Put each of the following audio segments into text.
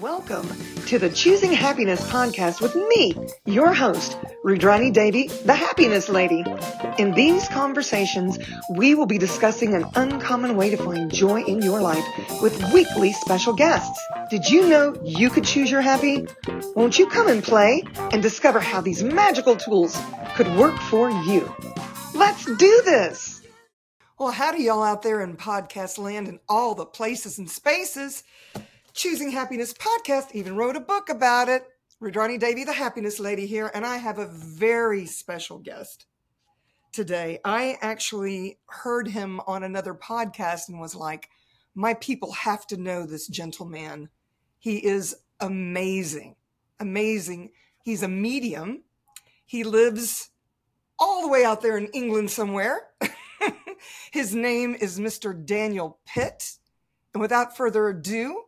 Welcome to the Choosing Happiness podcast with me, your host, Rudrani Devi, the Happiness Lady. In these conversations, we will be discussing an uncommon way to find joy in your life with weekly special guests. Did you know you could choose your happy? Won't you come and play and discover how these magical tools could work for you? Let's do this! Well, howdy y'all out there in podcast land and all the places and spaces. Choosing Happiness podcast even wrote a book about it. Rudrani Devi, the happiness lady here, and I have a very special guest today. I actually heard him on another podcast and was like, my people have to know this gentleman. He is amazing, amazing. He's a medium. He lives all the way out there in England somewhere. His name is Mr. Daniel Pitt. And without further ado,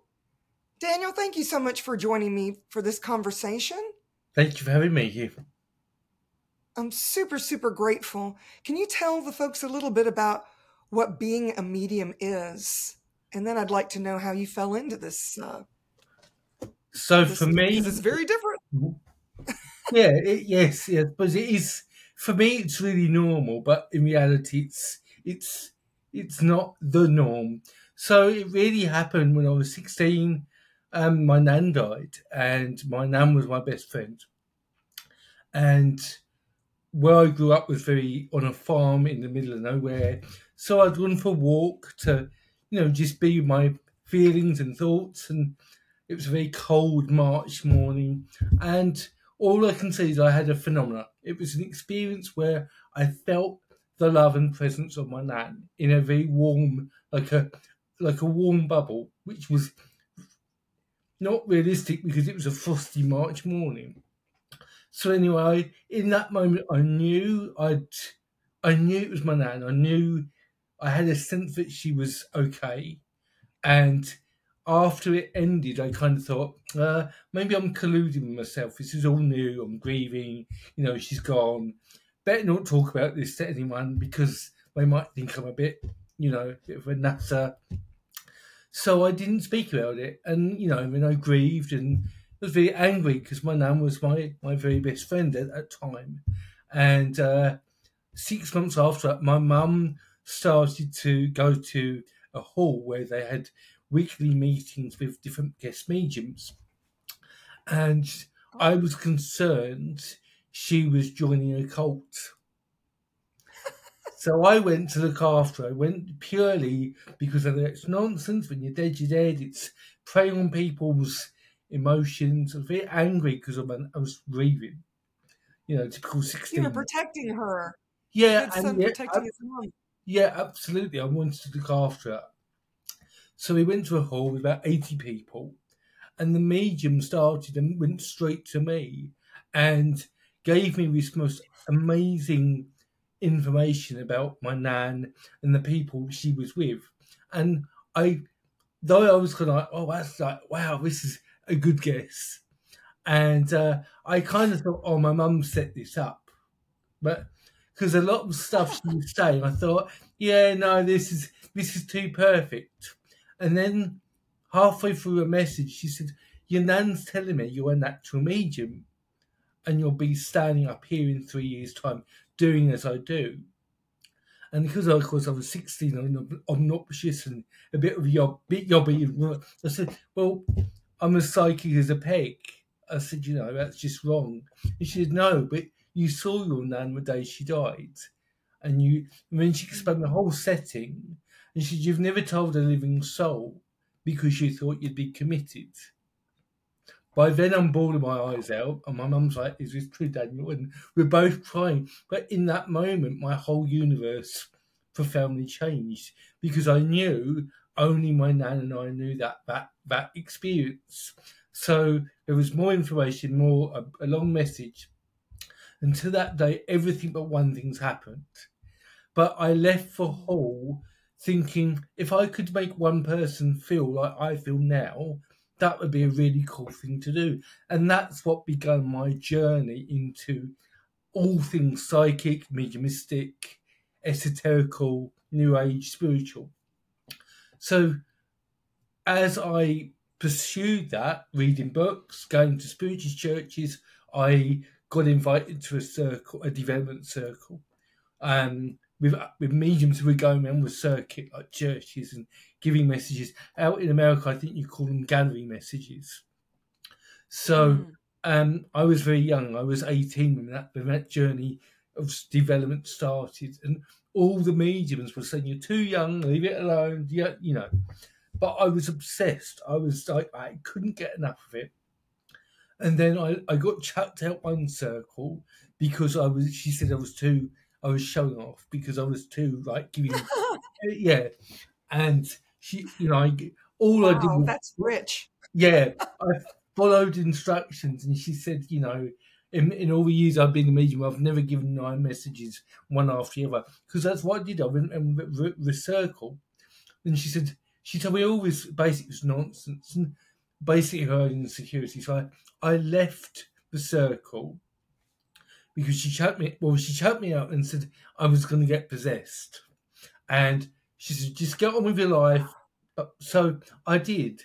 Daniel, thank you so much for joining me for this conversation. Thank you for having me here. I'm super, super grateful. Can you tell the folks a little bit about what being a medium is? And then I'd like to know how you fell into this. Uh, so this, for me, it's very different. yeah, it, yes, yes, but it is for me. It's really normal, but in reality, it's it's it's not the norm. So it really happened when I was 16 um, my nan died, and my nan was my best friend. And where I grew up was very on a farm in the middle of nowhere. So I'd run for a walk to, you know, just be with my feelings and thoughts. And it was a very cold March morning. And all I can say is I had a phenomenon. It was an experience where I felt the love and presence of my nan in a very warm, like a like a warm bubble, which was not realistic because it was a frosty March morning. So anyway, in that moment, I knew I'd, I knew it was my nan. I knew I had a sense that she was okay, and after it ended, I kind of thought, uh, maybe I'm colluding with myself. This is all new. I'm grieving. You know, she's gone. Better not talk about this to anyone because they might think I'm a bit, you know, a bit of a nutter. So I didn't speak about it. And, you know, I mean, I grieved and was very angry because my nan was my, my very best friend at that time. And uh, six months after that, my mum started to go to a hall where they had weekly meetings with different guest mediums. And I was concerned she was joining a cult. So I went to look after. I went purely because I of it's nonsense. When you're dead, you're dead. It's preying on people's emotions. I was very angry because I was grieving. You know, typical 16. You were protecting her. Yeah. Son yeah, protecting I- his mom. yeah, absolutely. I wanted to look after her. So we went to a hall with about 80 people, and the medium started and went straight to me and gave me this most amazing information about my nan and the people she was with. And I, though I was kind of like, oh, that's like, wow, this is a good guess. And uh, I kind of thought, oh, my mum set this up. But because a lot of stuff she was saying, I thought, yeah, no, this is this is too perfect. And then halfway through a message, she said, "Your nan's telling me you're a natural medium, and you'll be standing up here in three years' time, doing as I do." And because of course I was sixteen, and obnoxious and a bit of yob, bit yobby, I said, "Well, I'm as psychic as a peg." I said, "You know, that's just wrong." And she said, "No, but you saw your nan the day she died, and you." And then she explained the whole setting, and she said, "You've never told a living soul because you thought you'd be committed." By then, I'm bawling my eyes out, and my mum's like, "Is this true, Daniel?" And we're both crying. But in that moment, my whole universe profoundly changed because I knew only my nan and I knew that that that experience. So there was more information, more a, a long message. And to that day, everything but one thing's happened. But I left for Hall thinking if I could make one person feel like I feel now, that would be a really cool thing to do. And that's what began my journey into all things psychic, mediumistic, esoterical, new age, spiritual. So as I pursued that, reading books, going to spiritual churches. I got invited to a circle, a development circle, um, with with mediums were going around with circuit like churches and giving messages. Out in America, I think you call them gallery messages. So mm. um, I was very young. I was eighteen when that when that journey of development started, and all the mediums were saying, "You're too young. Leave it alone." You, you know. But I was obsessed. I was like, I couldn't get enough of it. And then I, I got chucked out one circle because I was. She said I was too. I was showing off because I was too like giving. yeah, and she, you know, I, all wow, I did. Was, that's rich. Yeah, I followed instructions, and she said, you know, in, in all the years I've been a medium, I've never given nine messages one after the other because that's what I did. I went and the, the and she said she told me all this basically was nonsense and basically her own insecurity. So I, I left the circle because she shut me. Well, she shut me out and said I was going to get possessed, and she said just get on with your life. Uh, so I did.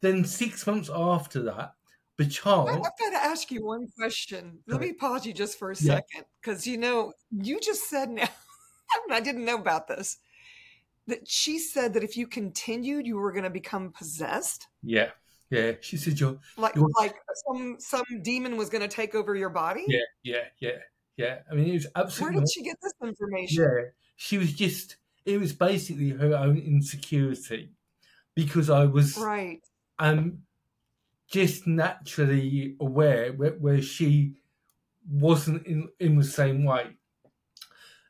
Then six months after that, the child. I've got to ask you one question. Let me pause you just for a second because you know you just said now. I didn't know about this. That she said that if you continued, you were going to become possessed. Yeah, yeah. She said you're like you're, like some some demon was going to take over your body. Yeah, yeah, yeah, yeah. I mean, it was absolutely. Where did she get this information? Yeah, she was just. It was basically her own insecurity because I was right. Um, just naturally aware where, where she wasn't in, in the same way.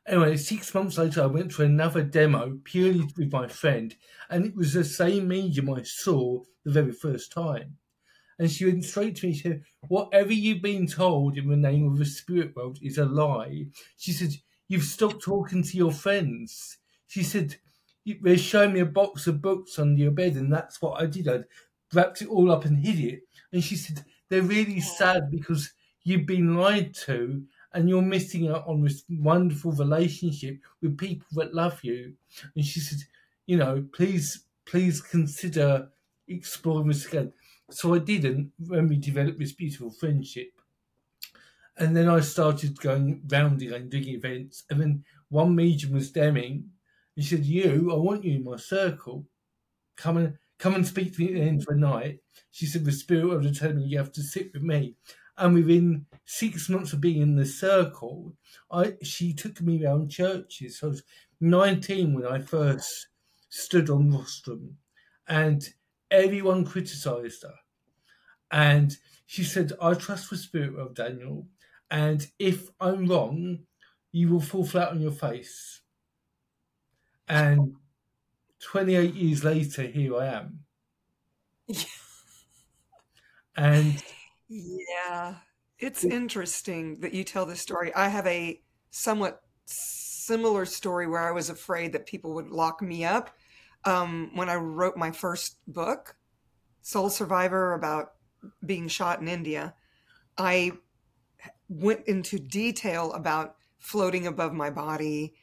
Anyway, six months later, I went to another demo purely with my friend, and it was the same medium I saw the very first time. And she went straight to me. and said, Whatever you've been told in the name of the spirit world is a lie. She said, You've stopped talking to your friends. She said, They showed me a box of books under your bed, and that's what I did. I'd wrapped it all up and hid it. And she said, They're really sad because you've been lied to and you're missing out on this wonderful relationship with people that love you. And she said, You know, please, please consider exploring this again. So I didn't when we developed this beautiful friendship. And then I started going round again, doing events. And then one medium was Deming. He said, You, I want you in my circle. Come and come and speak to me at the end of the night. She said, the spirit of the me you have to sit with me. And within six months of being in the circle, I she took me around churches. So I was 19 when I first stood on rostrum, and everyone criticised her. And she said, I trust the spirit of Daniel, and if I'm wrong, you will fall flat on your face. And 28 years later, here I am. and yeah, it's interesting that you tell this story. I have a somewhat similar story where I was afraid that people would lock me up um, when I wrote my first book, Soul Survivor, about being shot in India. I went into detail about floating above my body,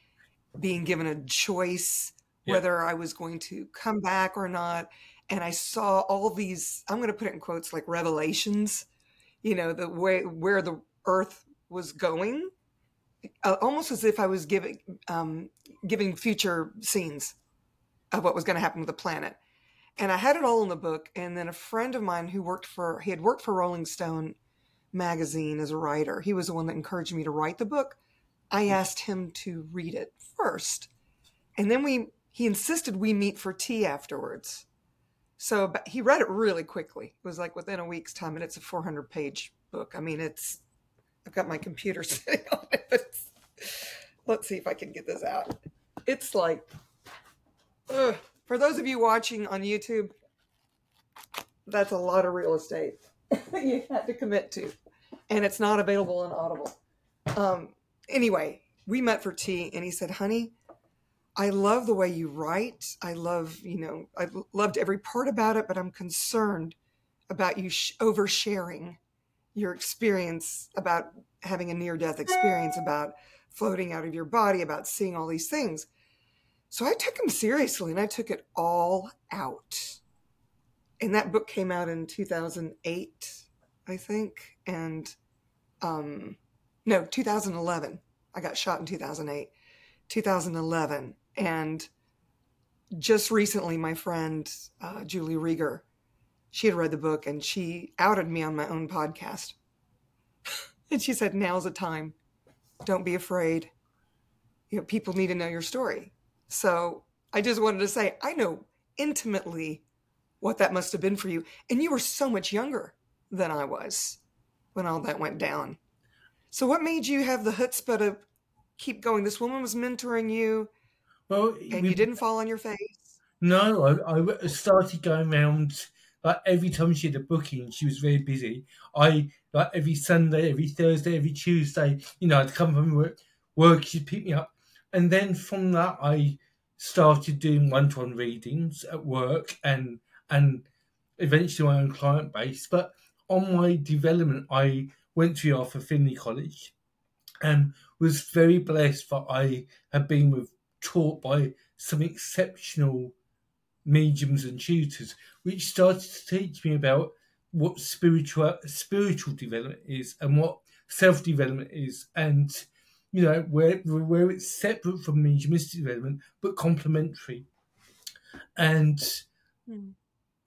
being given a choice yeah. whether I was going to come back or not. And I saw all these, I'm going to put it in quotes like revelations, you know, the way where the earth was going, uh, almost as if I was giving, um, giving future scenes of what was going to happen with the planet. And I had it all in the book. And then a friend of mine who worked for, he had worked for Rolling Stone magazine as a writer. He was the one that encouraged me to write the book. I asked him to read it first. And then we he insisted we meet for tea afterwards. So he read it really quickly. It was like within a week's time, and it's a 400 page book. I mean, it's, I've got my computer sitting on it. It's, let's see if I can get this out. It's like, ugh. for those of you watching on YouTube, that's a lot of real estate you had to commit to. And it's not available on Audible. Um, anyway, we met for tea, and he said, honey, I love the way you write. I love, you know, I loved every part about it, but I'm concerned about you sh- oversharing your experience about having a near death experience, about floating out of your body, about seeing all these things. So I took him seriously and I took it all out. and that book came out in 2008, I think, and um, no, 2011. I got shot in 2008, 2011, and just recently, my friend uh, Julie Rieger, she had read the book and she outed me on my own podcast. and she said, "Now's the time. Don't be afraid. You know, people need to know your story." So I just wanted to say, I know intimately what that must have been for you, and you were so much younger than I was when all that went down. So, what made you have the chutzpah to keep going? This woman was mentoring you well, and we, you didn't fall on your face. No, I, I started going around like every time she had a booking, she was very busy. I like every Sunday, every Thursday, every Tuesday, you know, I'd come from work, work, she'd pick me up, and then from that, I started doing one-to-one readings at work, and and eventually my own client base. But on my development, I went to Arthur Findlay College, and was very blessed that I had been with taught by some exceptional mediums and tutors, which started to teach me about what spiritual spiritual development is and what self development is, and you know where where it's separate from mediumistic development but complementary, and mm.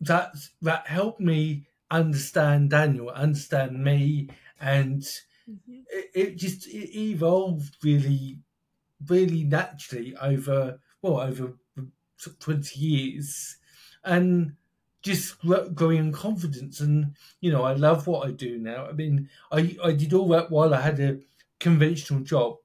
that that helped me understand Daniel, understand me, and mm-hmm. it, it, just it evolved really really naturally over well over twenty years, and just growing in confidence. And you know, I love what I do now. I mean, I I did all that while I had a conventional job,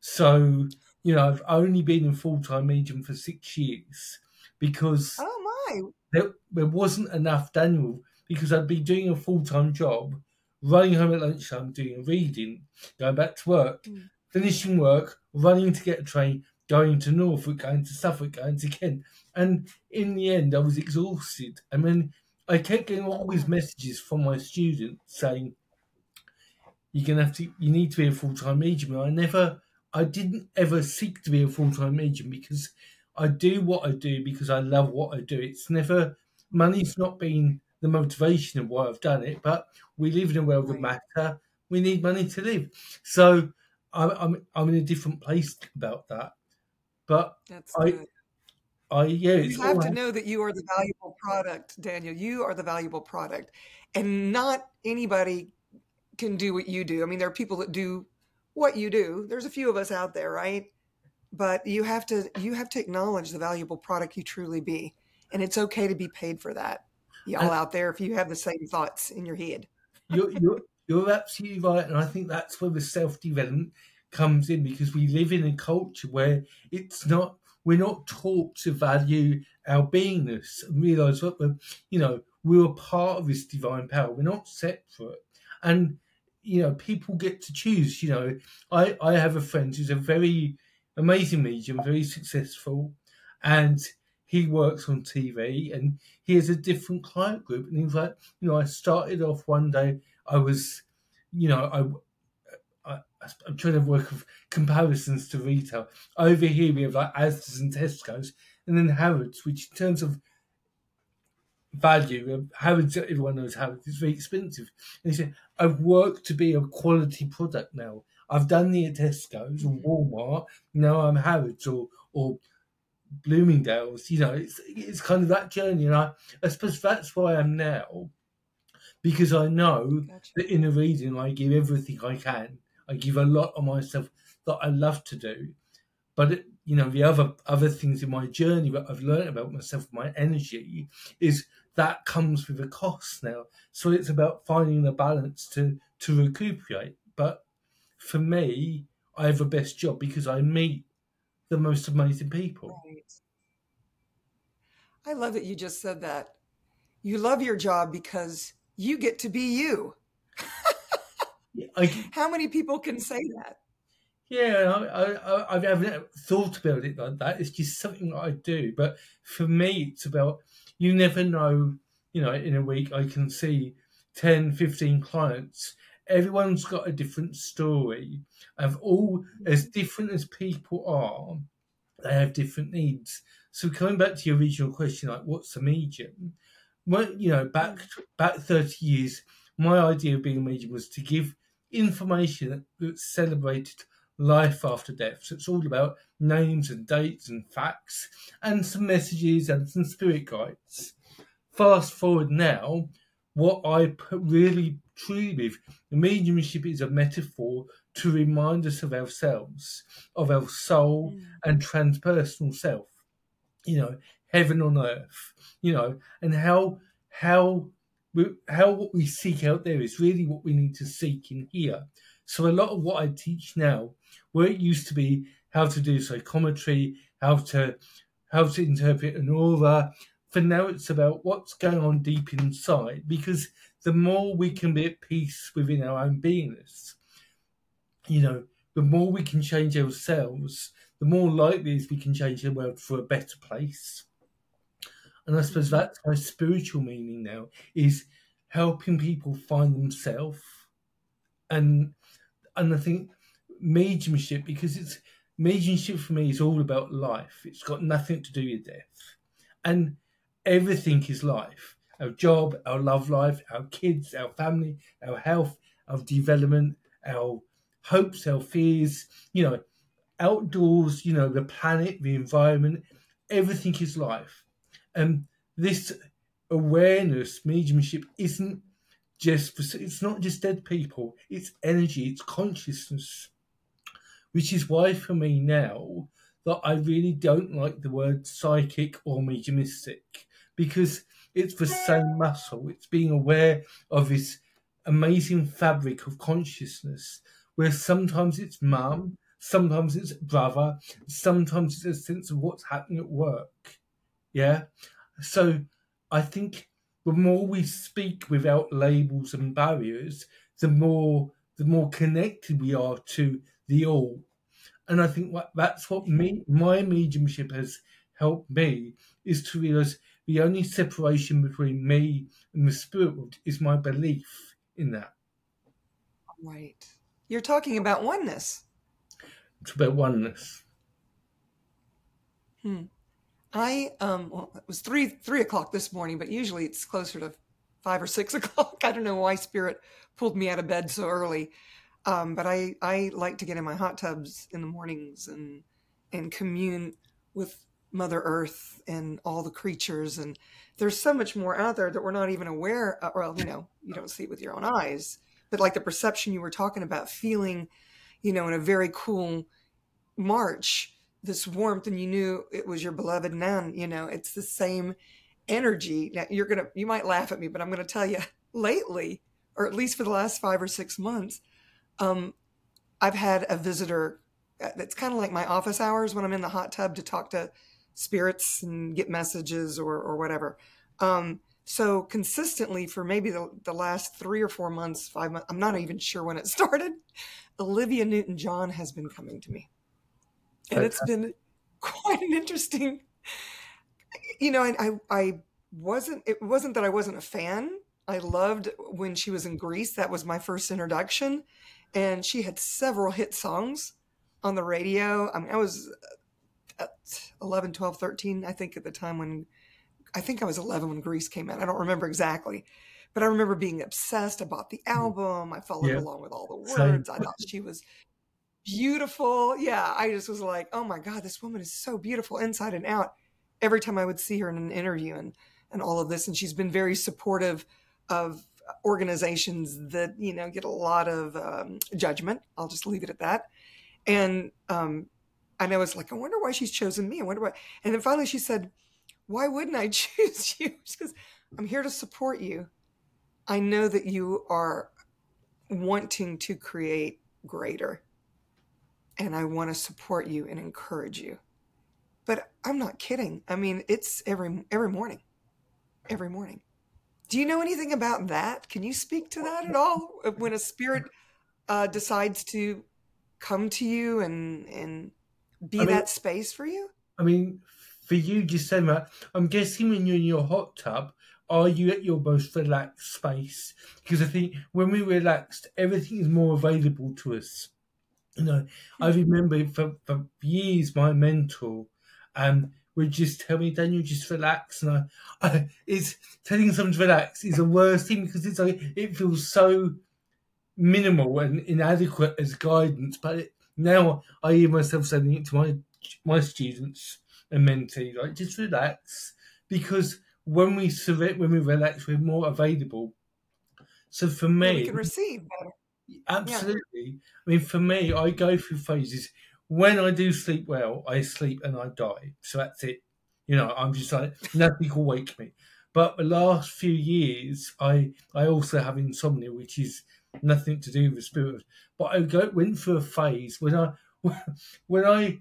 so you know, I've only been in full time medium for six years because oh my, there, there wasn't enough Daniel because I'd been doing a full time job, running home at lunchtime, doing reading, going back to work, mm finishing work, running to get a train, going to Norfolk, going to Suffolk, going to Kent. And in the end, I was exhausted. I mean, I kept getting all these messages from my students saying, you're going to have to, you need to be a full time agent." And I never, I didn't ever seek to be a full time agent because I do what I do because I love what I do. It's never, money's not been the motivation of why I've done it, but we live in a world of matter. We need money to live. So I'm I'm I'm in a different place about that. But That's I good. I yeah, you have to know that you are the valuable product, Daniel. You are the valuable product, and not anybody can do what you do. I mean, there are people that do what you do. There's a few of us out there, right? But you have to you have to acknowledge the valuable product you truly be, and it's okay to be paid for that. Y'all out there, if you have the same thoughts in your head, you're, you're you're absolutely right, and I think that's where the self development comes in because we live in a culture where it's not we're not taught to value our beingness and realize what we're you know we're a part of this divine power. We're not separate, and you know people get to choose. You know, I I have a friend who's a very amazing medium, very successful, and he works on TV and he has a different client group. And he's like, you know, I started off one day I was, you know, I, I I'm trying to work with comparisons to retail. Over here we have like Asda's and Tesco's, and then Harrods, which in terms of value, uh, Harrods everyone knows Harrods is very expensive. And he said, I've worked to be a quality product now. I've done the Tesco's or Walmart. Now I'm Harrods or or Bloomingdale's. You know, it's it's kind of that journey, and I, I suppose that's why I'm now because I know gotcha. that in a reading I give everything I can. I give a lot of myself that I love to do, but it, you know the other other things in my journey that I've learned about myself, my energy, is that comes with a cost now. So it's about finding the balance to to recuperate. But for me, I have the best job because I meet the most amazing people. Right. I love that you just said that. You love your job because you get to be you. I, How many people can say that? Yeah, I, I, I haven't thought about it like that. It's just something that I do. But for me, it's about you never know. You know, in a week, I can see 10, 15 clients. Everyone's got a different story. Of all as different as people are, they have different needs. So coming back to your original question, like what's a medium? Well, you know, back mm. back 30 years, my idea of being a medium was to give information that celebrated life after death. So it's all about names and dates and facts and some messages and some spirit guides. Fast forward now, what I really truly believe mediumship is a metaphor to remind us of ourselves, of our soul mm. and transpersonal self. You know, heaven on earth. You know, and how how we, how what we seek out there is really what we need to seek in here. So a lot of what I teach now, where it used to be how to do psychometry, how to how to interpret an aura, for now it's about what's going on deep inside. Because the more we can be at peace within our own beingness, you know, the more we can change ourselves, the more likely is we can change the world for a better place. And I suppose that's my spiritual meaning now is helping people find themselves. And and I think mediumship, because it's mediumship for me is all about life. It's got nothing to do with death. And everything is life. Our job, our love life, our kids, our family, our health, our development, our hopes, our fears, you know, outdoors, you know, the planet, the environment, everything is life. And this awareness, mediumship, isn't just for, it's not just dead people, it's energy, it's consciousness. Which is why for me now that I really don't like the word psychic or mediumistic because it's the same muscle. It's being aware of this amazing fabric of consciousness where sometimes it's mum, sometimes it's brother, sometimes it's a sense of what's happening at work. Yeah. So I think the more we speak without labels and barriers, the more the more connected we are to the all. And I think that's what me my mediumship has helped me is to realize the only separation between me and the spirit world is my belief in that. Right. You're talking about oneness. It's about oneness. Hmm. I um well it was three three o'clock this morning, but usually it's closer to five or six o'clock. I don't know why spirit pulled me out of bed so early. Um, but I, I like to get in my hot tubs in the mornings and and commune with Mother Earth and all the creatures. And there's so much more out there that we're not even aware. Of, well, you know, you don't see it with your own eyes, but like the perception you were talking about, feeling, you know, in a very cool march, this warmth, and you knew it was your beloved nun. You know, it's the same energy. Now you're gonna, you might laugh at me, but I'm gonna tell you, lately, or at least for the last five or six months, um, I've had a visitor. It's kind of like my office hours when I'm in the hot tub to talk to spirits and get messages or or whatever. Um, so consistently for maybe the, the last three or four months, five months, I'm not even sure when it started. Olivia Newton John has been coming to me. And it's been quite an interesting, you know, I, I, I wasn't, it wasn't that I wasn't a fan. I loved when she was in Grease. That was my first introduction. And she had several hit songs on the radio. I mean, I was 11, 12, 13, I think at the time when I think I was 11 when Grease came out. I don't remember exactly, but I remember being obsessed. I bought the mm. album. I followed yeah. along with all the words. Same. I thought she was beautiful. Yeah, I just was like, oh my God, this woman is so beautiful inside and out. Every time I would see her in an interview and, and all of this. And she's been very supportive of organizations that, you know, get a lot of um, judgment. I'll just leave it at that. And, um, and I was like, I wonder why she's chosen me. I wonder why. And then finally she said, why wouldn't I choose you? Because I'm here to support you. I know that you are wanting to create greater, and I want to support you and encourage you. But I'm not kidding. I mean, it's every every morning, every morning. Do you know anything about that? Can you speak to that at all? When a spirit uh, decides to come to you and and be I mean, that space for you? I mean, for you that, I'm guessing when you're in your hot tub, are you at your most relaxed space? Because I think when we're relaxed, everything is more available to us. You know, I hmm. remember for, for years my mentor um, would just tell me, Daniel, just relax. And I, I it's telling someone to relax is the worst thing because it's like it feels so minimal and inadequate as guidance. But it, now I hear myself saying it to my my students and mentees, like just relax, because when we surrender, when we relax, we're more available. So for me, we can receive better. Absolutely. Yeah. I mean, for me, I go through phases. When I do sleep well, I sleep and I die. So that's it. You know, I'm just like nothing will wake me. But the last few years, I I also have insomnia, which is nothing to do with spirit. But I go, went through a phase when I when I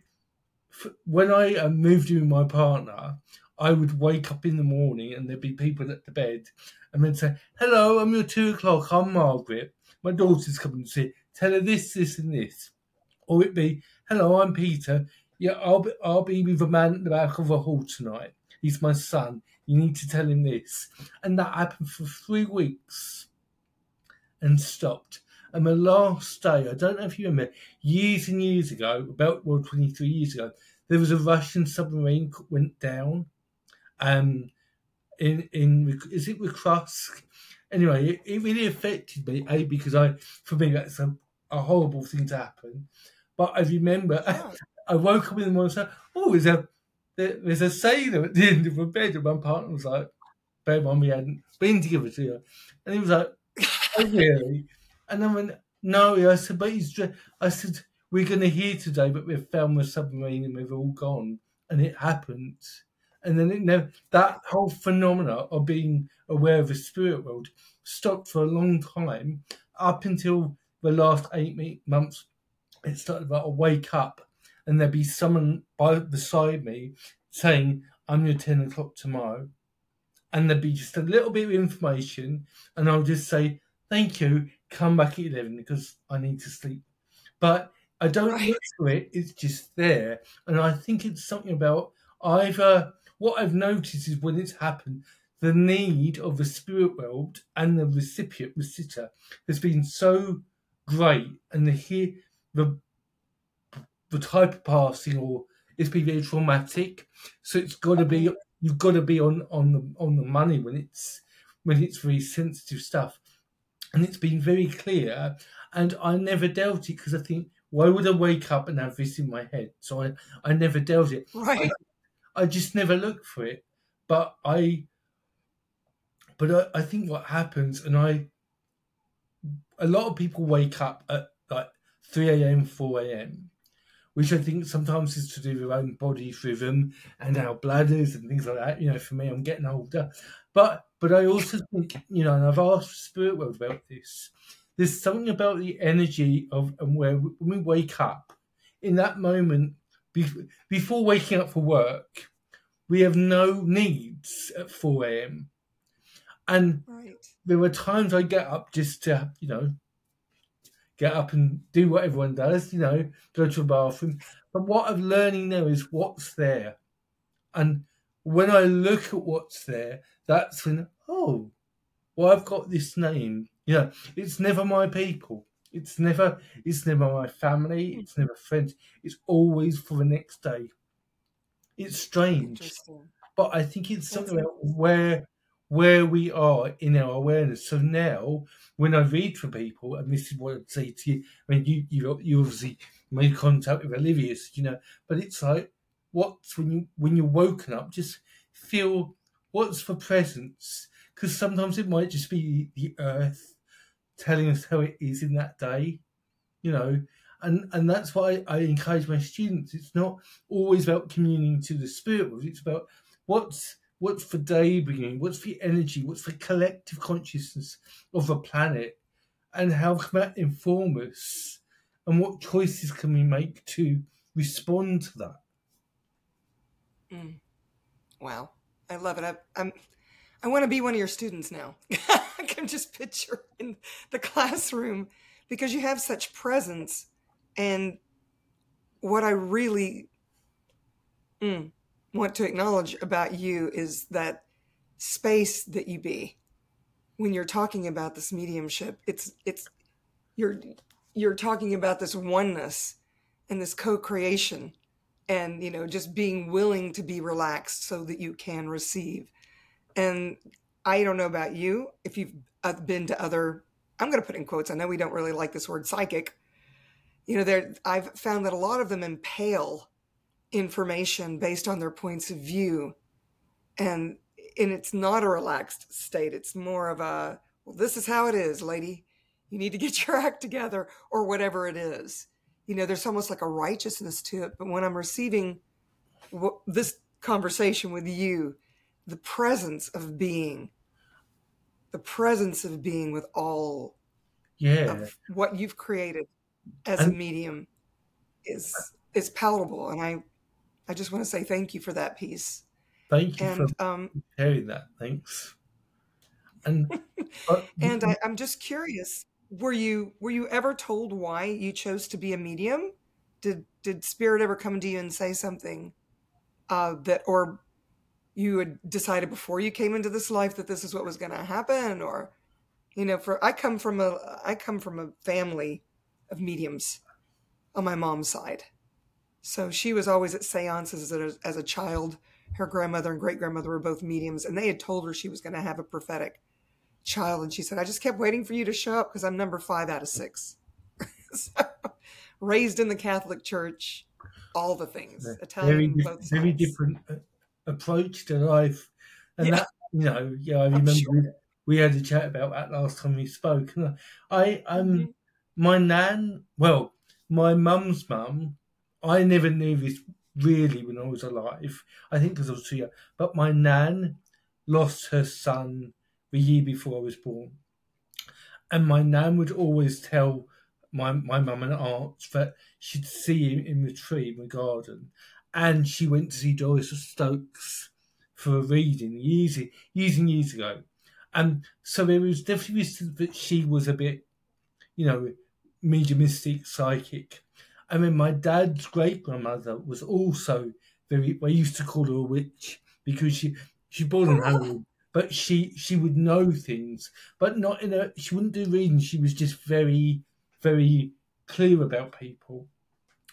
when I uh, moved in with my partner, I would wake up in the morning and there'd be people at the bed and then say, Hello, I'm your two o'clock, I'm Margaret. My daughter's coming to see. Tell her this, this, and this. Or it'd be, Hello, I'm Peter. Yeah, I'll be, I'll be with a man at the back of a hall tonight. He's my son. You need to tell him this. And that happened for three weeks and stopped. And the last day, I don't know if you remember, years and years ago, about well, 23 years ago, there was a Russian submarine went down um, in in is it Kursk? Anyway, it, it, really affected me. A because I for me that's a, a horrible thing to happen. But I remember oh. I, woke up in the morning and said, "Oh, there's a there, there's a sailor at the end of the bed." And my partner was like, "Bear on, we hadn't been together to and he was like, "Oh, really?" And then when no, I said, "But he's," I said, "We're going to hear today, but we've found the submarine and we've all gone." And it happened and then it never, that whole phenomena of being aware of the spirit world stopped for a long time up until the last eight months. It started about a wake up, and there'd be someone by beside me saying, "I'm your ten o'clock tomorrow," and there'd be just a little bit of information, and I'll just say, "Thank you, come back at eleven because I need to sleep." But I don't right. look for it; it's just there, and I think it's something about either what I've noticed is when it's happened, the need of the spirit world and the recipient, reciter, has been so great, and the here the the type of passing or it's been very traumatic. So it's got to be you've got to be on on the on the money when it's when it's very sensitive stuff, and it's been very clear. And I never dealt it because I think why would I wake up and have this in my head? So I I never dealt it. Right. I, I just never looked for it. But I, but I, I think what happens, and I, a lot of people wake up at like 3 a.m., 4 a.m., which I think sometimes is to do with our own body rhythm and our bladders and things like that. You know, for me, I'm getting older. But but I also think, you know, and I've asked Spirit World about this. There's something about the energy of and where when we wake up, in that moment, before waking up for work, we have no needs at 4 a.m. And right. there were times I get up just to, you know, get up and do what everyone does, you know, go to a bathroom. But what I'm learning now is what's there. And when I look at what's there, that's when, oh, well, I've got this name. You know, it's never my people. It's never it's never my family, it's never friends. It's always for the next day. It's strange. But I think it's something about where where we are in our awareness. So now, when I read for people, and this is what I'd say to you, I mean, you you, you obviously made contact with Olivia's, you know, but it's like what's when you when you're woken up, just feel what's for presence, because sometimes it might just be the earth telling us how it is in that day, you know, and and that's why I, encourage my students. It's not always about communing to the spirit world. It's about what's what's for day beginning, what's the energy, what's the collective consciousness of the planet, and how can that inform us, and what choices can we make to respond to that. Mm. Wow, I love it. I, I'm I want to be one of your students now. I can just picture in the classroom because you have such presence. And what I really mm, want to acknowledge about you is that space that you be when you're talking about this mediumship. It's it's you're you're talking about this oneness and this co-creation and you know just being willing to be relaxed so that you can receive. And i don't know about you if you've uh, been to other i'm going to put in quotes i know we don't really like this word psychic. You know there i've found that a lot of them impale information based on their points of view. And and it's not a relaxed state it's more of a well this is how it is lady. You need to get your act together or whatever it is you know there's almost like a righteousness to it. But when i'm receiving this conversation with you the presence of being the presence of being with all yeah. of what you've created as and, a medium is is palatable. And i i just want to say thank you for that piece. Thank you and, for um, sharing that. Thanks. And and I, i'm just curious were you were you ever told why you chose to be a medium? Did did spirit ever come to you and say something uh, that, or you had decided before you came into this life that this is what was going to happen, or you know, for I come from a I come from a family of mediums on my mom's side, so she was always at seances as as a child. Her grandmother and great grandmother were both mediums, and they had told her she was going to have a prophetic child and she said i just kept waiting for you to show up because i'm number five out of six so, raised in the catholic church all the things italian very, very different uh, approach to life and yeah. that you know yeah i remember sure. we had a chat about that last time we spoke and i um mm-hmm. my nan well my mum's mum i never knew this really when i was alive i think because i was too young but my nan lost her son the year before I was born. And my nan would always tell my my mum and aunt that she'd see him in the tree in the garden. And she went to see Doris Stokes for a reading years, years and years ago. And so there was definitely that she was a bit, you know, mediumistic, psychic. I mean, my dad's great grandmother was also very, I used to call her a witch because she, she bought an Hungary but she she would know things, but not in a. She wouldn't do reading. She was just very very clear about people,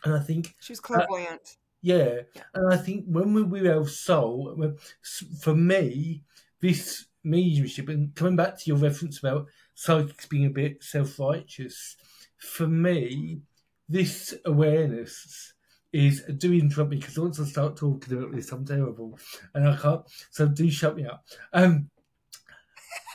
and I think she's clairvoyant. Uh, yeah. yeah. and I think when we were have soul, for me, this mediumship and coming back to your reference about psychics being a bit self righteous, for me, this awareness is do interrupt me because once I start talking about this, I'm terrible and I can't. So do shut me up. Um,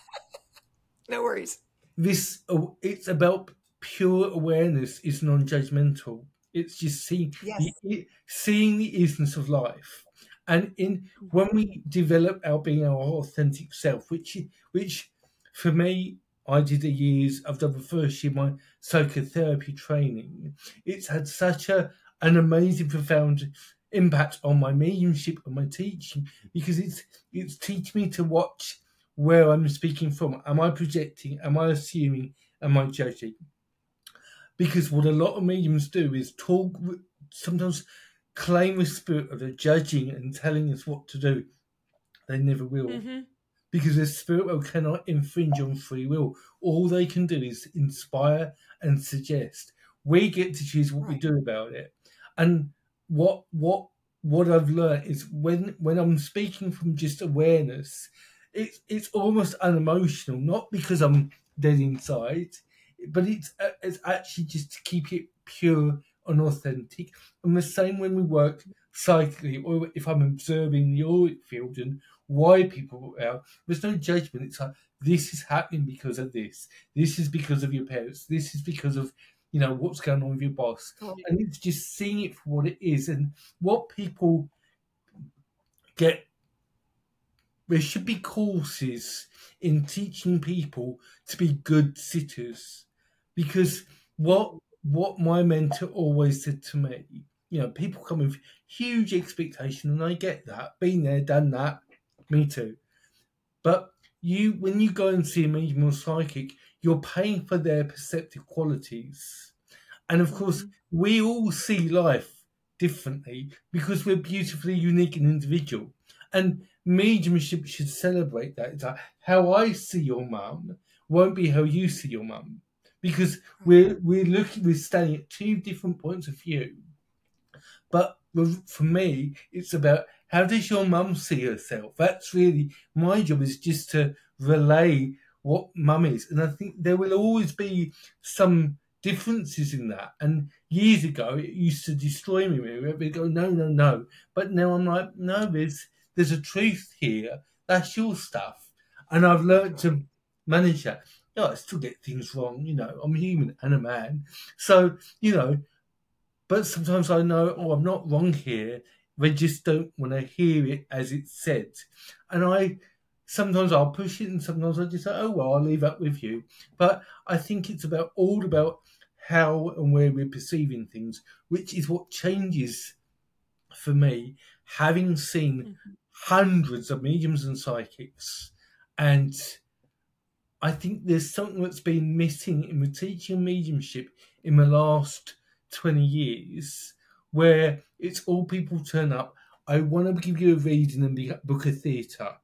no worries. This uh, it's about pure awareness. Is non-judgmental. It's just seeing yes. the, seeing the isness of life. And in when we develop our being our authentic self, which which for me I did the years, I've done the first year my psychotherapy training. It's had such a an amazing, profound impact on my mediumship and my teaching because it's it's teaching me to watch where I'm speaking from. Am I projecting? Am I assuming? Am I judging? Because what a lot of mediums do is talk, sometimes claim the spirit of the judging and telling us what to do. They never will. Mm-hmm. Because the spirit world cannot infringe on free will. All they can do is inspire and suggest. We get to choose what right. we do about it. And what what what I've learned is when when I'm speaking from just awareness, it's it's almost unemotional, not because I'm dead inside, but it's it's actually just to keep it pure and authentic. And the same when we work psychically, or if I'm observing the auric field and why people are, there's no judgment. It's like this is happening because of this. This is because of your parents. This is because of you know what's going on with your boss oh. and it's just seeing it for what it is and what people get there should be courses in teaching people to be good sitters because what what my mentor always said to me you know people come with huge expectation and i get that been there done that me too but you when you go and see a medium or psychic you're paying for their perceptive qualities. And of course, mm-hmm. we all see life differently because we're beautifully unique and individual. And mediumship should celebrate that. It's like how I see your mum won't be how you see your mum. Because we're we're looking we're standing at two different points of view. But for me, it's about how does your mum see herself? That's really my job is just to relay what mum is. And I think there will always be some differences in that. And years ago, it used to destroy me. We go, no, no, no. But now I'm like, no, there's there's a truth here. That's your stuff, and I've learned to manage that. No, I still get things wrong. You know, I'm human and a man. So you know, but sometimes I know, oh, I'm not wrong here. They just don't want to hear it as it's said, and I sometimes I'll push it and sometimes I just say, oh, well, I'll leave that with you. But I think it's about all about how and where we're perceiving things, which is what changes for me, having seen mm-hmm. hundreds of mediums and psychics. And I think there's something that's been missing in the teaching mediumship in the last 20 years, where it's all people turn up. I want to give you a reading and book a theatre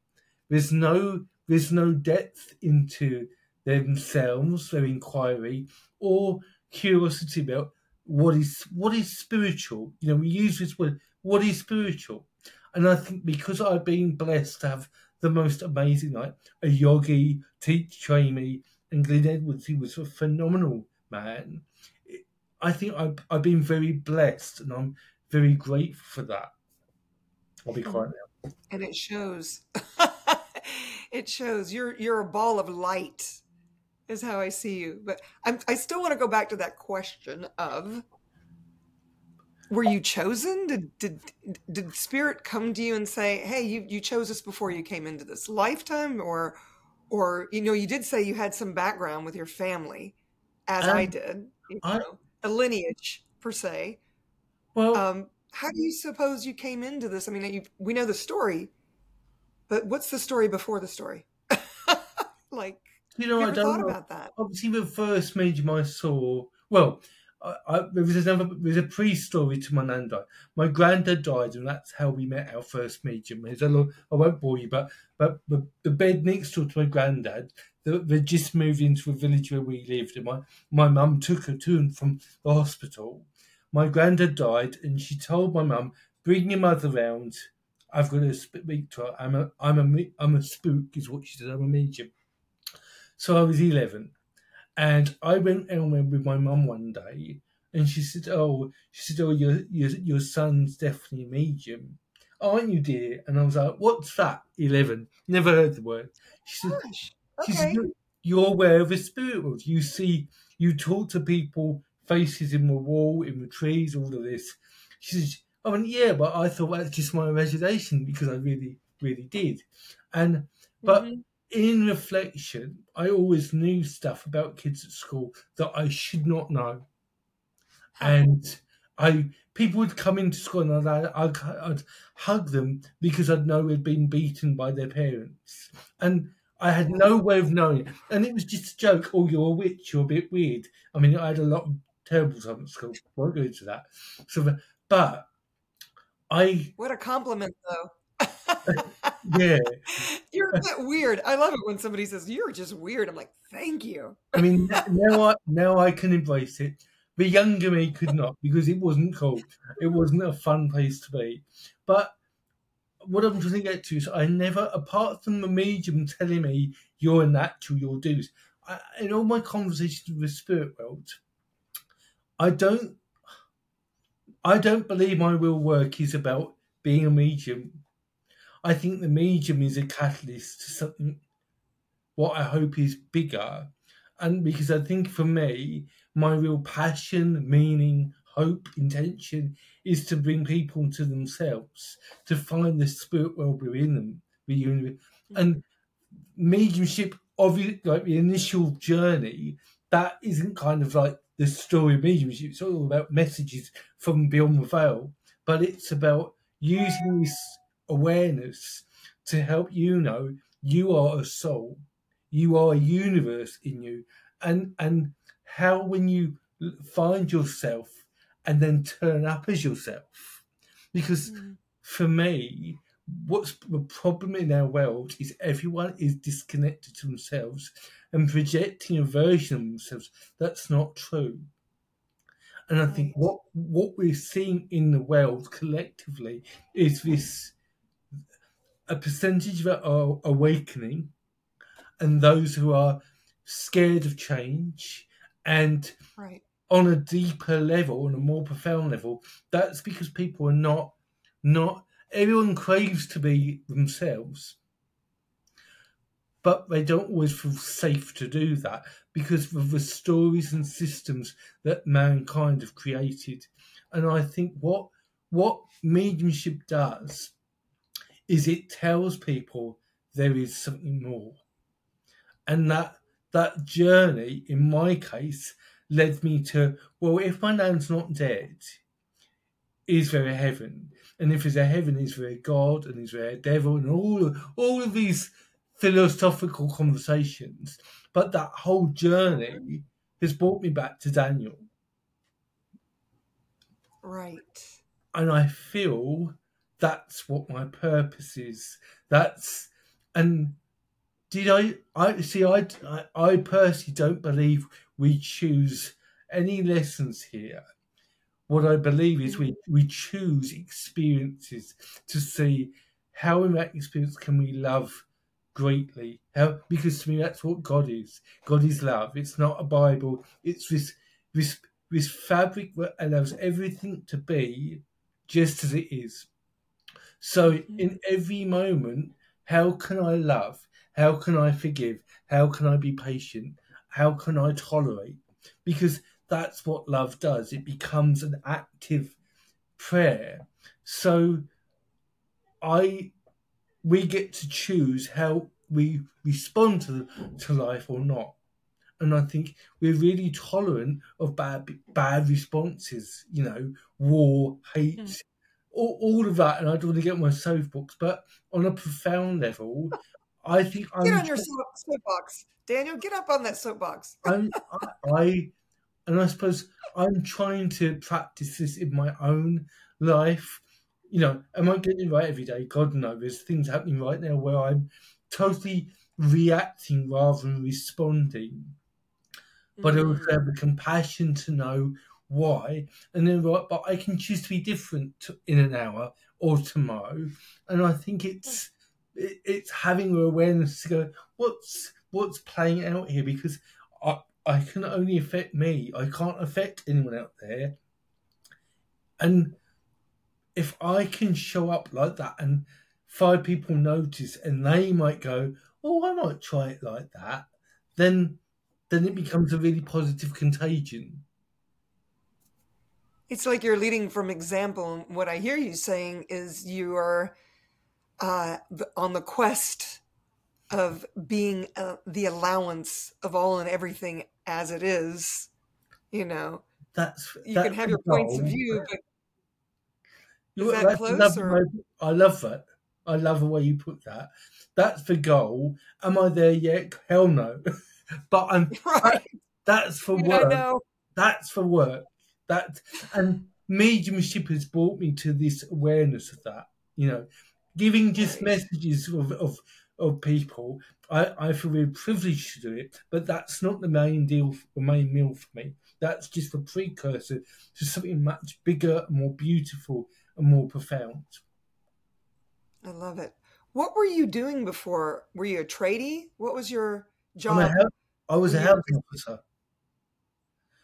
there's no there's no depth into themselves, their inquiry, or curiosity about what is what is spiritual. You know, we use this word, what is spiritual? And I think because I've been blessed to have the most amazing, like a yogi teach train me, and Glyn Edwards, he was a phenomenal man. I think I've, I've been very blessed, and I'm very grateful for that. I'll be mm-hmm. quiet now. And it shows. it shows you're you're a ball of light is how I see you. But I'm, I still want to go back to that question of were you chosen? Did did did spirit come to you and say, "Hey, you you chose us before you came into this lifetime," or or you know, you did say you had some background with your family, as um, I did, you know, I, a lineage per se. Well, um, how do you suppose you came into this? I mean, you, we know the story, but what's the story before the story? like, you know, I don't know. about that. Obviously, the first Major I saw, well, I, I, there was another, there's a pre-story to my nan died. My granddad died, and that's how we met our first medium. I won't bore you, but but the, the bed next door to my granddad, they, they just moved into a village where we lived, and my my mum took her to and from the hospital. My granddad died, and she told my mum, "Bring your mother round." I've got to speak to her. I'm a, I'm a, I'm a spook, is what she said. I'm a medium. So I was 11, and I went out with my mum one day, and she said, "Oh, she said, oh, your your your son's definitely a medium, oh, aren't you, dear?" And I was like, "What's that?" 11, never heard the word. She said, Gosh, okay. she said "You're aware of the spirit world. You see, you talk to people, faces in the wall, in the trees, all of this." She said I went, yeah, but I thought that's just my imagination because I really, really did. And but mm-hmm. in reflection, I always knew stuff about kids at school that I should not know. And I people would come into school and I'd, I'd, I'd hug them because I'd know they'd been beaten by their parents. And I had no way of knowing. And it was just a joke. Oh, you're a witch. You're a bit weird. I mean, I had a lot of terrible times at school. I Won't go into that. So, but I what a compliment though. yeah. You're a bit weird. I love it when somebody says you're just weird. I'm like, thank you. I mean, now I now I can embrace it. The younger me could not because it wasn't cool. It wasn't a fun place to be. But what I'm trying to get to is I never, apart from the medium telling me you're a natural, you'll do this. I, in all my conversations with the spirit world, I don't I don't believe my real work is about being a medium. I think the medium is a catalyst to something what I hope is bigger. And because I think for me, my real passion, meaning, hope, intention is to bring people to themselves, to find the spirit world within them. Mm. And mediumship, obviously, like the initial journey, that isn't kind of like the story of mediumship. It's all about messages from beyond the veil, but it's about using this awareness to help you know you are a soul, you are a universe in you, and and how when you find yourself and then turn up as yourself, because mm. for me. What's the problem in our world is everyone is disconnected to themselves and projecting a version of themselves that's not true. And I think what what we're seeing in the world collectively is this a percentage that are awakening and those who are scared of change and right. on a deeper level, on a more profound level, that's because people are not not everyone craves to be themselves. But they don't always feel safe to do that because of the stories and systems that mankind have created. And I think what what mediumship does is it tells people there is something more. And that that journey, in my case, led me to, well, if my nan's not dead, is there a heaven? And if there's a heaven, is there a God and is there a devil and all of, all of these philosophical conversations. But that whole journey has brought me back to Daniel. Right. And I feel that's what my purpose is. That's and did I? I see. I I personally don't believe we choose any lessons here. What I believe is we we choose experiences to see how in that experience can we love greatly. How because to me that's what God is. God is love. It's not a Bible. It's this this this fabric that allows everything to be just as it is. So mm-hmm. in every moment, how can I love? How can I forgive? How can I be patient? How can I tolerate? Because that's what love does. It becomes an active prayer. So I we get to choose how we respond to to life or not. And I think we're really tolerant of bad bad responses, you know, war, hate, mm all, all of that, and I don't want to get on my soapbox, but on a profound level, I think get I'm on your soapbox, Daniel. Get up on that soapbox. I, I, and I suppose I'm trying to practice this in my own life. You know, am I getting it right every day? God knows. There's things happening right now where I'm totally reacting rather than responding. But mm-hmm. I also have the compassion to know why, and then right, but I can choose to be different to, in an hour or tomorrow, and I think it's it, it's having an awareness to go what's what's playing out here because I I can only affect me. I can't affect anyone out there, and if I can show up like that and five people notice and they might go, oh, I might try it like that, then then it becomes a really positive contagion. It's like you're leading from example. What I hear you saying is you are uh, on the quest of being uh, the allowance of all and everything as it is. You know, that's you that's can have your points of view, but is that close? Or? I love that. I love the way you put that. That's the goal. Am I there yet? Hell no. but I'm right. That, that's for work. That's for work that and mediumship has brought me to this awareness of that. You know, giving just messages of of, of people. I, I feel very privileged to do it, but that's not the main deal, the main meal for me. That's just a precursor to something much bigger, more beautiful, and more profound. I love it. What were you doing before? Were you a tradie? What was your job? I was a housing officer.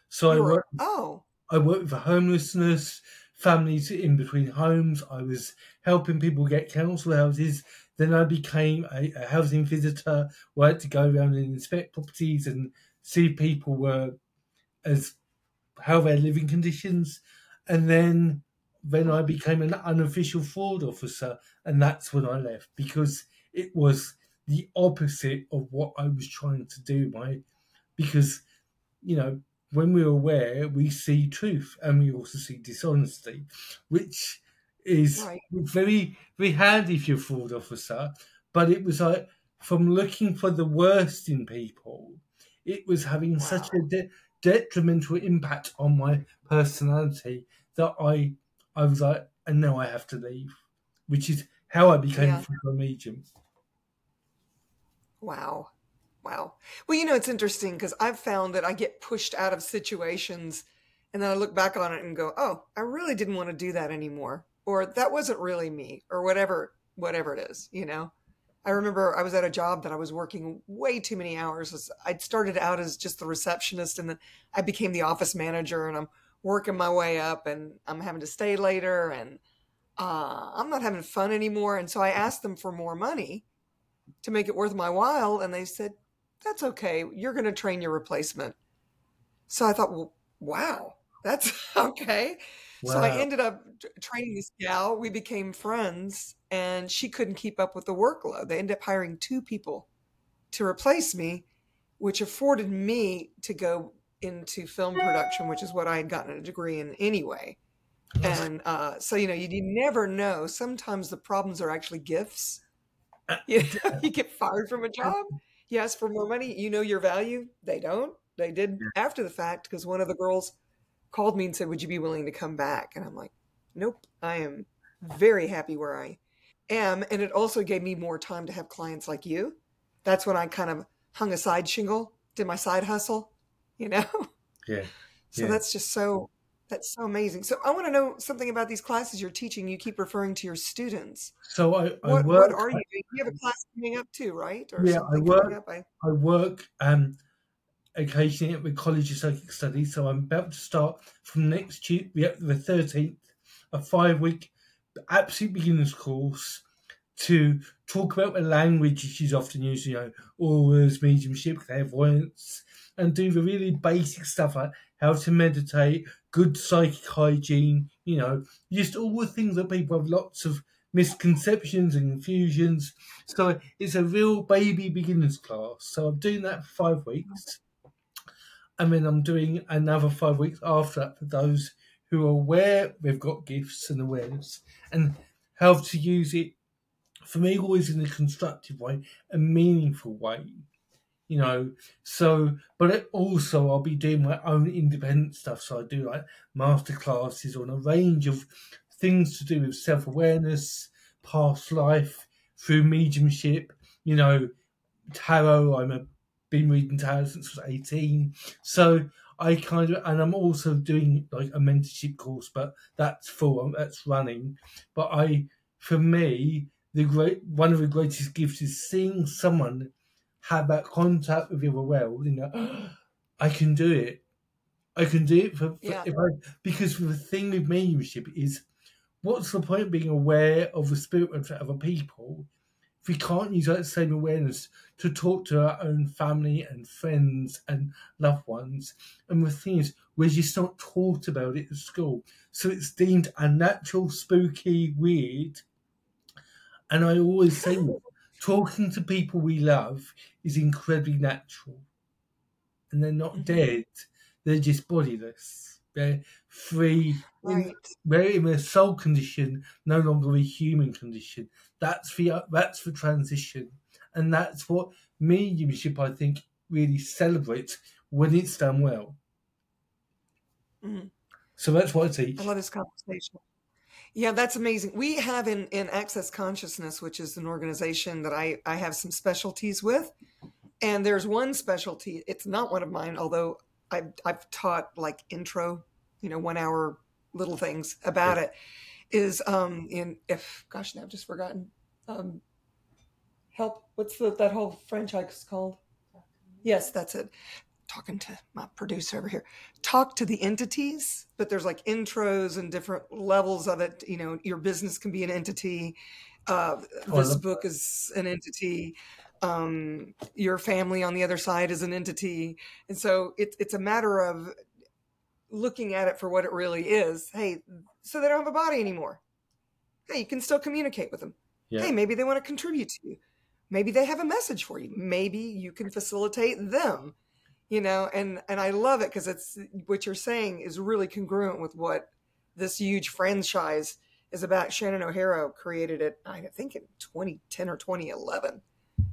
So you I worked. Oh, I worked for homelessness, families in between homes. I was helping people get council houses. Then I became a, a housing visitor where I had to go around and inspect properties and see people were as how their living conditions. And then then I became an unofficial fraud officer, and that's when I left because it was the opposite of what I was trying to do. My because you know when we're aware, we see truth and we also see dishonesty, which is right. very, very handy if you're a fraud officer. But it was like from looking for the worst in people, it was having wow. such a de- detrimental impact on my personality that I, I was like, and now I have to leave, which is how I became yeah. a medium. Wow. Wow. Well, you know, it's interesting because I've found that I get pushed out of situations And then I look back on it and go, oh, I really didn't want to do that anymore. Or that wasn't really me, or whatever, whatever it is, you know? I remember I was at a job that I was working way too many hours. I'd started out as just the receptionist and then I became the office manager and I'm working my way up and I'm having to stay later and uh, I'm not having fun anymore. And so I asked them for more money to make it worth my while. And they said, that's okay. You're going to train your replacement. So I thought, well, wow, that's okay. Wow. So I ended up training this gal. We became friends and she couldn't keep up with the workload. They ended up hiring two people to replace me, which afforded me to go into film production, which is what I had gotten a degree in anyway. And uh, so, you know, you, you never know. Sometimes the problems are actually gifts. Uh, you, know, you get fired from a job, you ask for more money, you know your value. They don't. They did after the fact because one of the girls called me and said, Would you be willing to come back? And I'm like, Nope, I am very happy where I am. And it also gave me more time to have clients like you. That's when I kind of hung a side shingle, did my side hustle, you know? Yeah. So yeah. that's just so that's so amazing. So I want to know something about these classes you're teaching. You keep referring to your students. So I, I what, work. What are you doing? You have a class coming up too, right? Or yeah, I work. I... I work um, occasionally with College of Psychic Studies. So I'm about to start from next Tuesday, the 13th, a five week absolute beginners course to talk about the language she's often used, you know, auras, mediumship, clairvoyance, and do the really basic stuff like how to meditate, good psychic hygiene, you know, just all the things that people have lots of misconceptions and confusions. So it's a real baby beginners class. So I'm doing that for five weeks. And then I'm doing another five weeks after that for those who are aware they've got gifts and awareness and how to use it for me always in a constructive way, a meaningful way you know. So, but also I'll be doing my own independent stuff. So I do like master classes on a range of things to do with self awareness, past life, through mediumship. You know, tarot. I'm a been reading tarot since I was eighteen. So I kind of, and I'm also doing like a mentorship course, but that's full. That's running. But I, for me, the great one of the greatest gifts is seeing someone have that contact with the other world, you know, I can do it. I can do it for, for yeah. if I, because the thing with mediumship is, what's the point of being aware of the spirit of other people if we can't use that same awareness to talk to our own family and friends and loved ones? And the thing is, we're just not taught about it at school, so it's deemed unnatural, spooky, weird. And I always say talking to people we love is incredibly natural. And they're not mm-hmm. dead, they're just bodiless. They're free. Right. In, they're in a soul condition, no longer a human condition. That's the that's the transition, and that's what mediumship I think really celebrates when it's done well. Mm. So that's what I teach. I love this conversation. Yeah, that's amazing. We have in, in Access Consciousness, which is an organization that I, I have some specialties with. And there's one specialty, it's not one of mine, although I've, I've taught like intro, you know, one hour little things about it, is um, in, if, gosh, now I've just forgotten. Um, help, what's the, that whole franchise called? Yes, that's it talking to my producer over here talk to the entities but there's like intros and different levels of it. You know your business can be an entity uh, oh, this book that. is an entity um, your family on the other side is an entity. And so it, it's a matter of looking at it for what it really is. Hey so they don't have a body anymore. Hey you can still communicate with them. Yeah. hey maybe they want to contribute to you. Maybe they have a message for you. Maybe you can facilitate them you know and and i love it because it's what you're saying is really congruent with what this huge franchise is about shannon o'hara created it i think in 2010 or 2011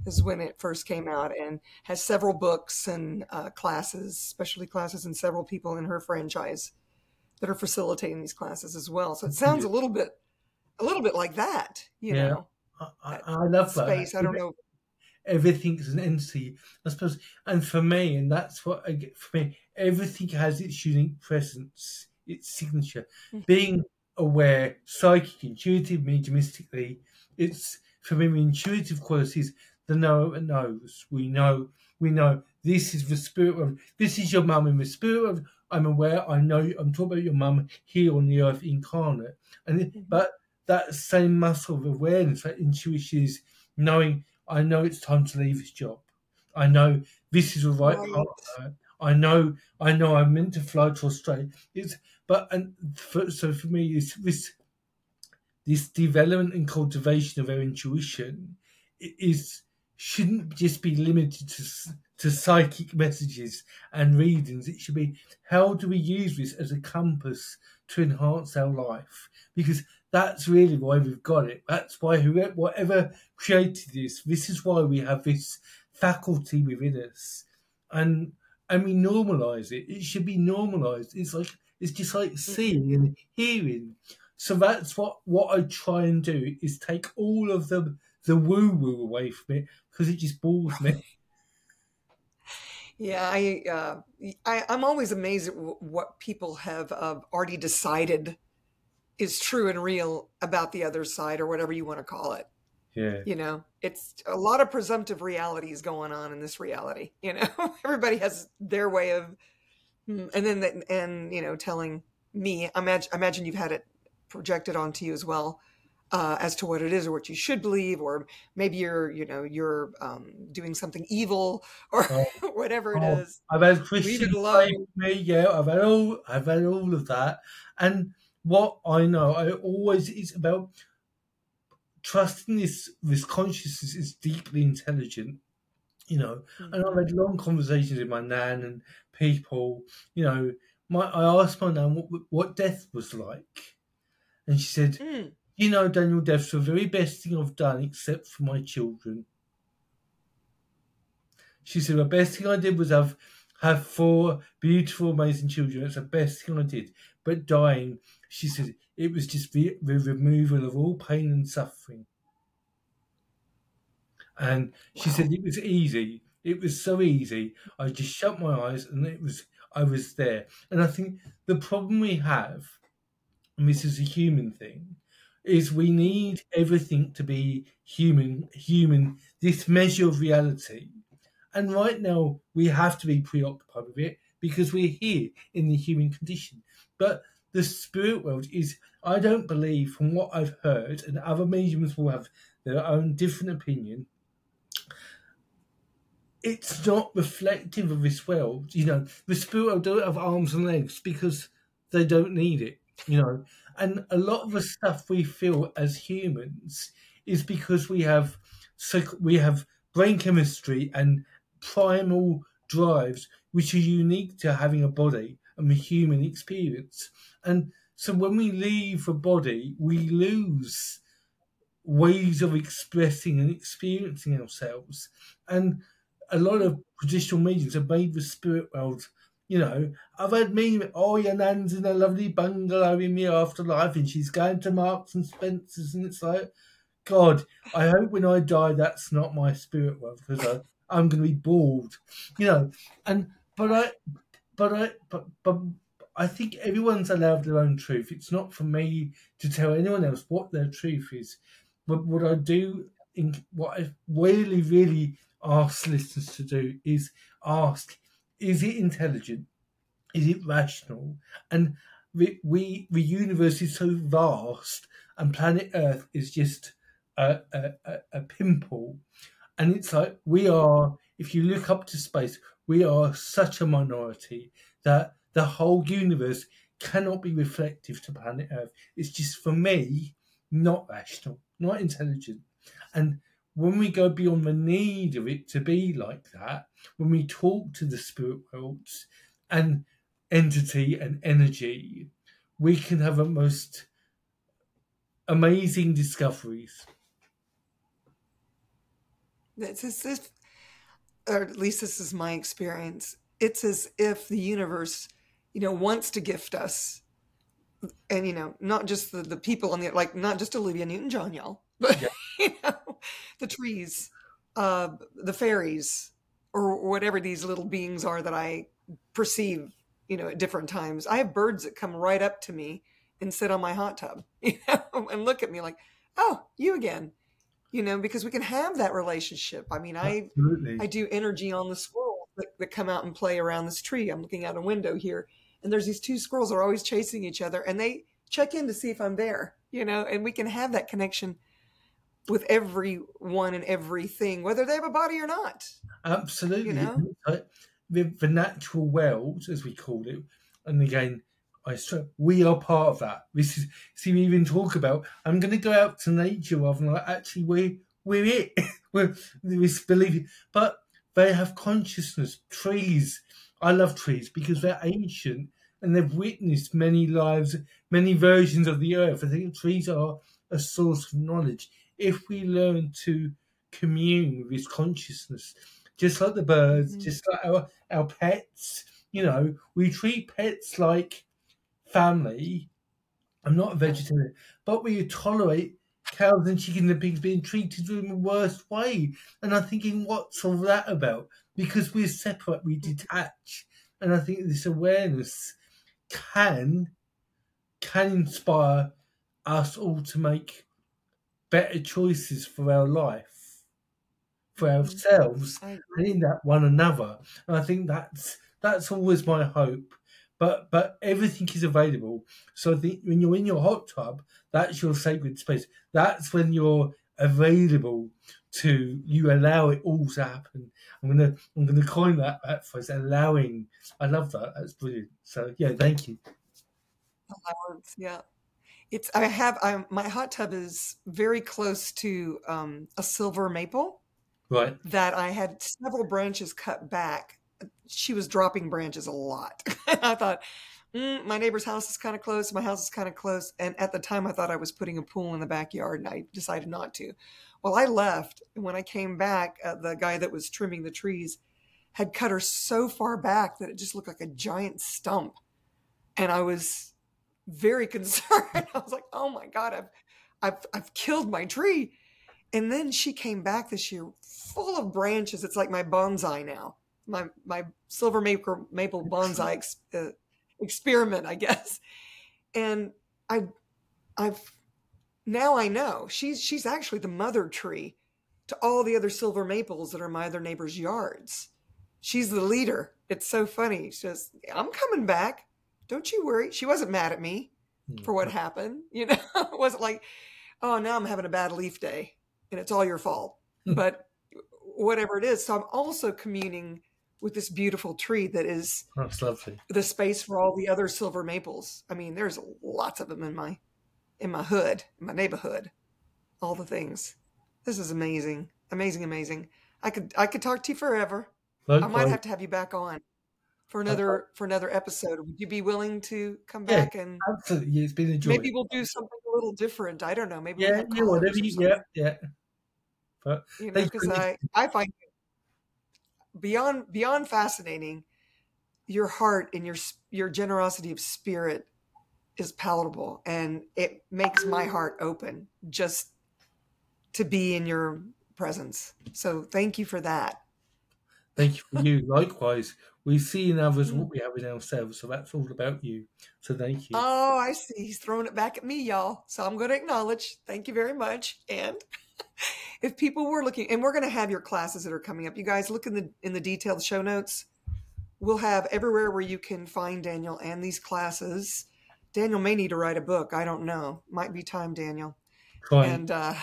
is when it first came out and has several books and uh, classes specialty classes and several people in her franchise that are facilitating these classes as well so it sounds a little bit a little bit like that you yeah. know I, I, love space that. i don't know everything is an entity, I suppose. And for me, and that's what I get for me, everything has its unique presence, its signature. Mm-hmm. Being aware, psychic, intuitive, mediumistically, it's for me the intuitive qualities. The knower knows. We know. We know this is the spirit of. This is your mum in the spirit of. I'm aware. I know. I'm talking about your mum here on the earth incarnate, and mm-hmm. but that same muscle of awareness, that intuition is knowing. I know it's time to leave this job. I know this is the right, partner. I know. I know. I'm meant to fly to Australia. It's but and for, so for me, it's this this development and cultivation of our intuition is shouldn't just be limited to to psychic messages and readings. It should be how do we use this as a compass to enhance our life? Because that's really why we've got it. That's why whoever, whatever created this, this is why we have this faculty within us, and and we normalize it. It should be normalized. It's like it's just like seeing and hearing. So that's what what I try and do is take all of the the woo woo away from it because it just bores me. Yeah, I, uh, I I'm always amazed at what people have uh, already decided is true and real about the other side or whatever you want to call it. Yeah. You know, it's a lot of presumptive realities going on in this reality. You know, everybody has their way of Mm, and then the, and you know telling me imagine imagine you've had it projected onto you as well uh, as to what it is or what you should believe or maybe you're you know you're um, doing something evil or oh, whatever it oh, is i've had christian me yeah i've had all i've had all of that and what i know i always is about trusting this this consciousness is deeply intelligent you know mm-hmm. and i've had long conversations with my nan and people, you know, my I asked my nan what, what death was like, and she said, mm. "You know, Daniel, death's the very best thing I've done, except for my children." She said, "The best thing I did was have have four beautiful, amazing children. It's the best thing I did. But dying, she said, it was just the, the removal of all pain and suffering." And she wow. said it was easy. It was so easy. I just shut my eyes and it was I was there. And I think the problem we have, and this is a human thing, is we need everything to be human, human, this measure of reality. And right now we have to be preoccupied with it because we're here in the human condition. But the spirit world is, I don't believe, from what I've heard, and other mediums will have their own different opinion, it's not reflective of this world. You know, the spirit world don't have arms and legs because they don't need it. You know, and a lot of the stuff we feel as humans is because we have we have brain chemistry and primal drives which are unique to having a body and the human experience. And so when we leave the body, we lose ways of expressing and experiencing ourselves. And a lot of traditional mediums have made the spirit world. You know, I've had me, oh, your nan's in a lovely bungalow in the afterlife and she's going to Marks and Spencer's, and it's like, God, I hope when I die that's not my spirit world because I'm going to be bored, you know. And but I, but I, but but I think everyone's allowed their own truth. It's not for me to tell anyone else what their truth is. But what I do, in what I really, really ask listeners to do is ask is it intelligent is it rational and we, we the universe is so vast and planet earth is just a, a, a, pimple and it's like we are if you look up to space we are such a minority that the whole universe cannot be reflective to planet earth it's just for me not rational not intelligent and when we go beyond the need of it to be like that, when we talk to the spirit worlds and entity and energy, we can have a most amazing discoveries. It's as if, or at least this is my experience, it's as if the universe, you know, wants to gift us. And, you know, not just the, the people on the, like, not just Olivia Newton John, y'all, but, yeah. you know, the trees, uh, the fairies or whatever these little beings are that I perceive, you know, at different times. I have birds that come right up to me and sit on my hot tub, you know, and look at me like, "Oh, you again." You know, because we can have that relationship. I mean, I Absolutely. I do energy on the squirrels that, that come out and play around this tree. I'm looking out a window here, and there's these two squirrels that are always chasing each other, and they check in to see if I'm there. You know, and we can have that connection with everyone and everything, whether they have a body or not. Absolutely. You know? The, the natural world, as we call it, and again, I stress we are part of that. This is see we even talk about I'm gonna go out to nature rather than like actually we're we're it. we're this belief but they have consciousness. Trees. I love trees because they're ancient and they've witnessed many lives, many versions of the earth. I think trees are a source of knowledge. If we learn to commune with this consciousness, just like the birds, Mhm. just like our, our pets, you know, we treat pets like family. I'm not a vegetarian, but we tolerate cows and chickens and pigs being treated in the worst way. And I'm thinking, what's all that about? Because we're separate, we detach. And I think this awareness can can inspire us all to make better choices for our life, for mm-hmm. ourselves, and in that one another. And I think that's that's always my hope. But but everything is available. So I think when you're in your hot tub, that's your sacred space. That's when you're available to you allow it all to happen. I'm gonna I'm gonna coin that that phrase, allowing. I love that. That's brilliant. So yeah, thank you. allowance. Yeah. It's I have I my hot tub is very close to um, a silver maple Right. that I had several branches cut back. She was dropping branches a lot. I thought, mm, my neighbor's house is kind of close. My house is kind of close. And at the time, I thought I was putting a pool in the backyard, and I decided not to. Well, I left, and when I came back, uh, the guy that was trimming the trees had cut her so far back that it just looked like a giant stump. And I was very concerned. I was like, "Oh my god, I've, I've, I've killed my tree." And then she came back this year full of branches. It's like my bonsai now, my my silver maple maple bonsai ex, uh, experiment, I guess. And I, I've now I know she's she's actually the mother tree to all the other silver maples that are my other neighbors' yards. She's the leader. It's so funny. She says, "I'm coming back. Don't you worry." She wasn't mad at me for what happened. You know, it wasn't like, "Oh, now I'm having a bad leaf day." and it's all your fault. but whatever it is, so I'm also communing with this beautiful tree that is oh, That's lovely. the space for all the other silver maples. I mean, there's lots of them in my in my hood, in my neighborhood. All the things. This is amazing, amazing, amazing. I could I could talk to you forever. I might have to have you back on for another uh-huh. for another episode. Would you be willing to come Yeah. back and Absolutely. It's been a joy. maybe we'll do something a little different? I don't know. Maybe we'll yeah, yeah, whatever you, yeah, yeah. But you know because i i find beyond beyond fascinating your heart and your your generosity of spirit is palatable and it makes my heart open just to be in your presence. So thank you for that. Thank you for you. Likewise, we see in others what we mm-hmm. have in ourselves, so that's all about you. So thank you. oh i see. He's throwing it back at me y'all. So i'm going to acknowledge. Thank you very much. And if people were looking and we're going to have your classes that are coming up. You guys look in the in the detailed show notes. We'll have everywhere where you can find daniel and these classes. Daniel may need to write a book. I don't know. Might be time daniel. Trying. and uh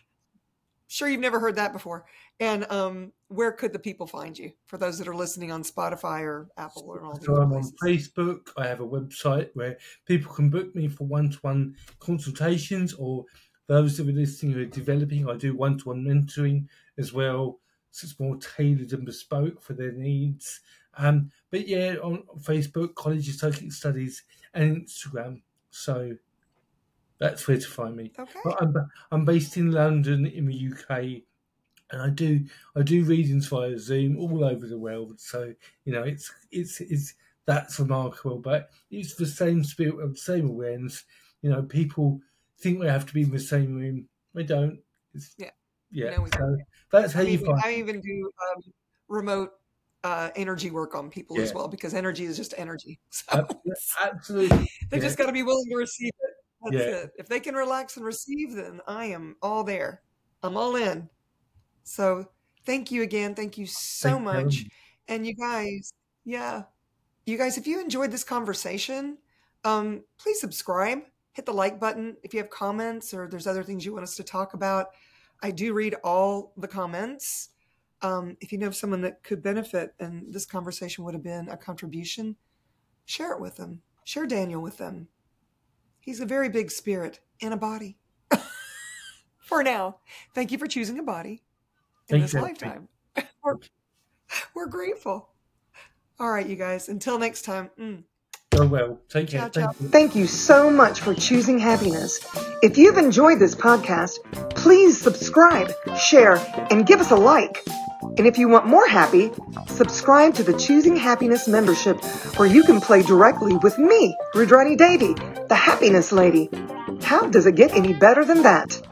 sure you've never heard that before. And um where could the people find you for those that are listening on spotify or apple or all So I'm on Facebook. I have a website where people can book me for one-to-one consultations, or those that are listening who are developing. I do one-to-one mentoring as well, so it's more tailored and bespoke for their needs. Um, but yeah, on Facebook, College of Psychic Studies, and Instagram. So that's where to find me. okay I'm I'm based in London in the UK, and I do I do readings via Zoom all over the world. So you know it's it's it's that's remarkable. But it's the same spirit of the same awareness. You know, people think we have to be in the same room. We don't. It's, Yeah. Yeah. You we- so that's how I, you mean, find. I even do um, remote uh, energy work on people as well because energy is just energy. So Absolutely. they yeah. just got to be willing to receive it. That's Yeah. it. If they can relax and receive, then I am all there. I'm all in. So thank you again. Thank you so Thank you much. And you guys, yeah, you guys, if you enjoyed this conversation, um, please subscribe, hit the like button. If you have comments or there's other things you want us to talk about, I do read all the comments. Um, if you know of someone that could benefit and this conversation would have been a contribution, share it with them. Share Daniel with them. He's a very big spirit in a body. for now, thank you for choosing a body in Thank this you. lifetime. we're, we're grateful. All right, you guys. Until next time. mm. Oh well. Take care. Ciao, ciao. Thank you. Thank you so much for choosing happiness. If you've enjoyed this podcast, please subscribe, share, and give us a like. And if you want more happy, subscribe to the Choosing Happiness membership where you can play directly with me, Rudrani Devi, the happiness lady. How does it get any better than that?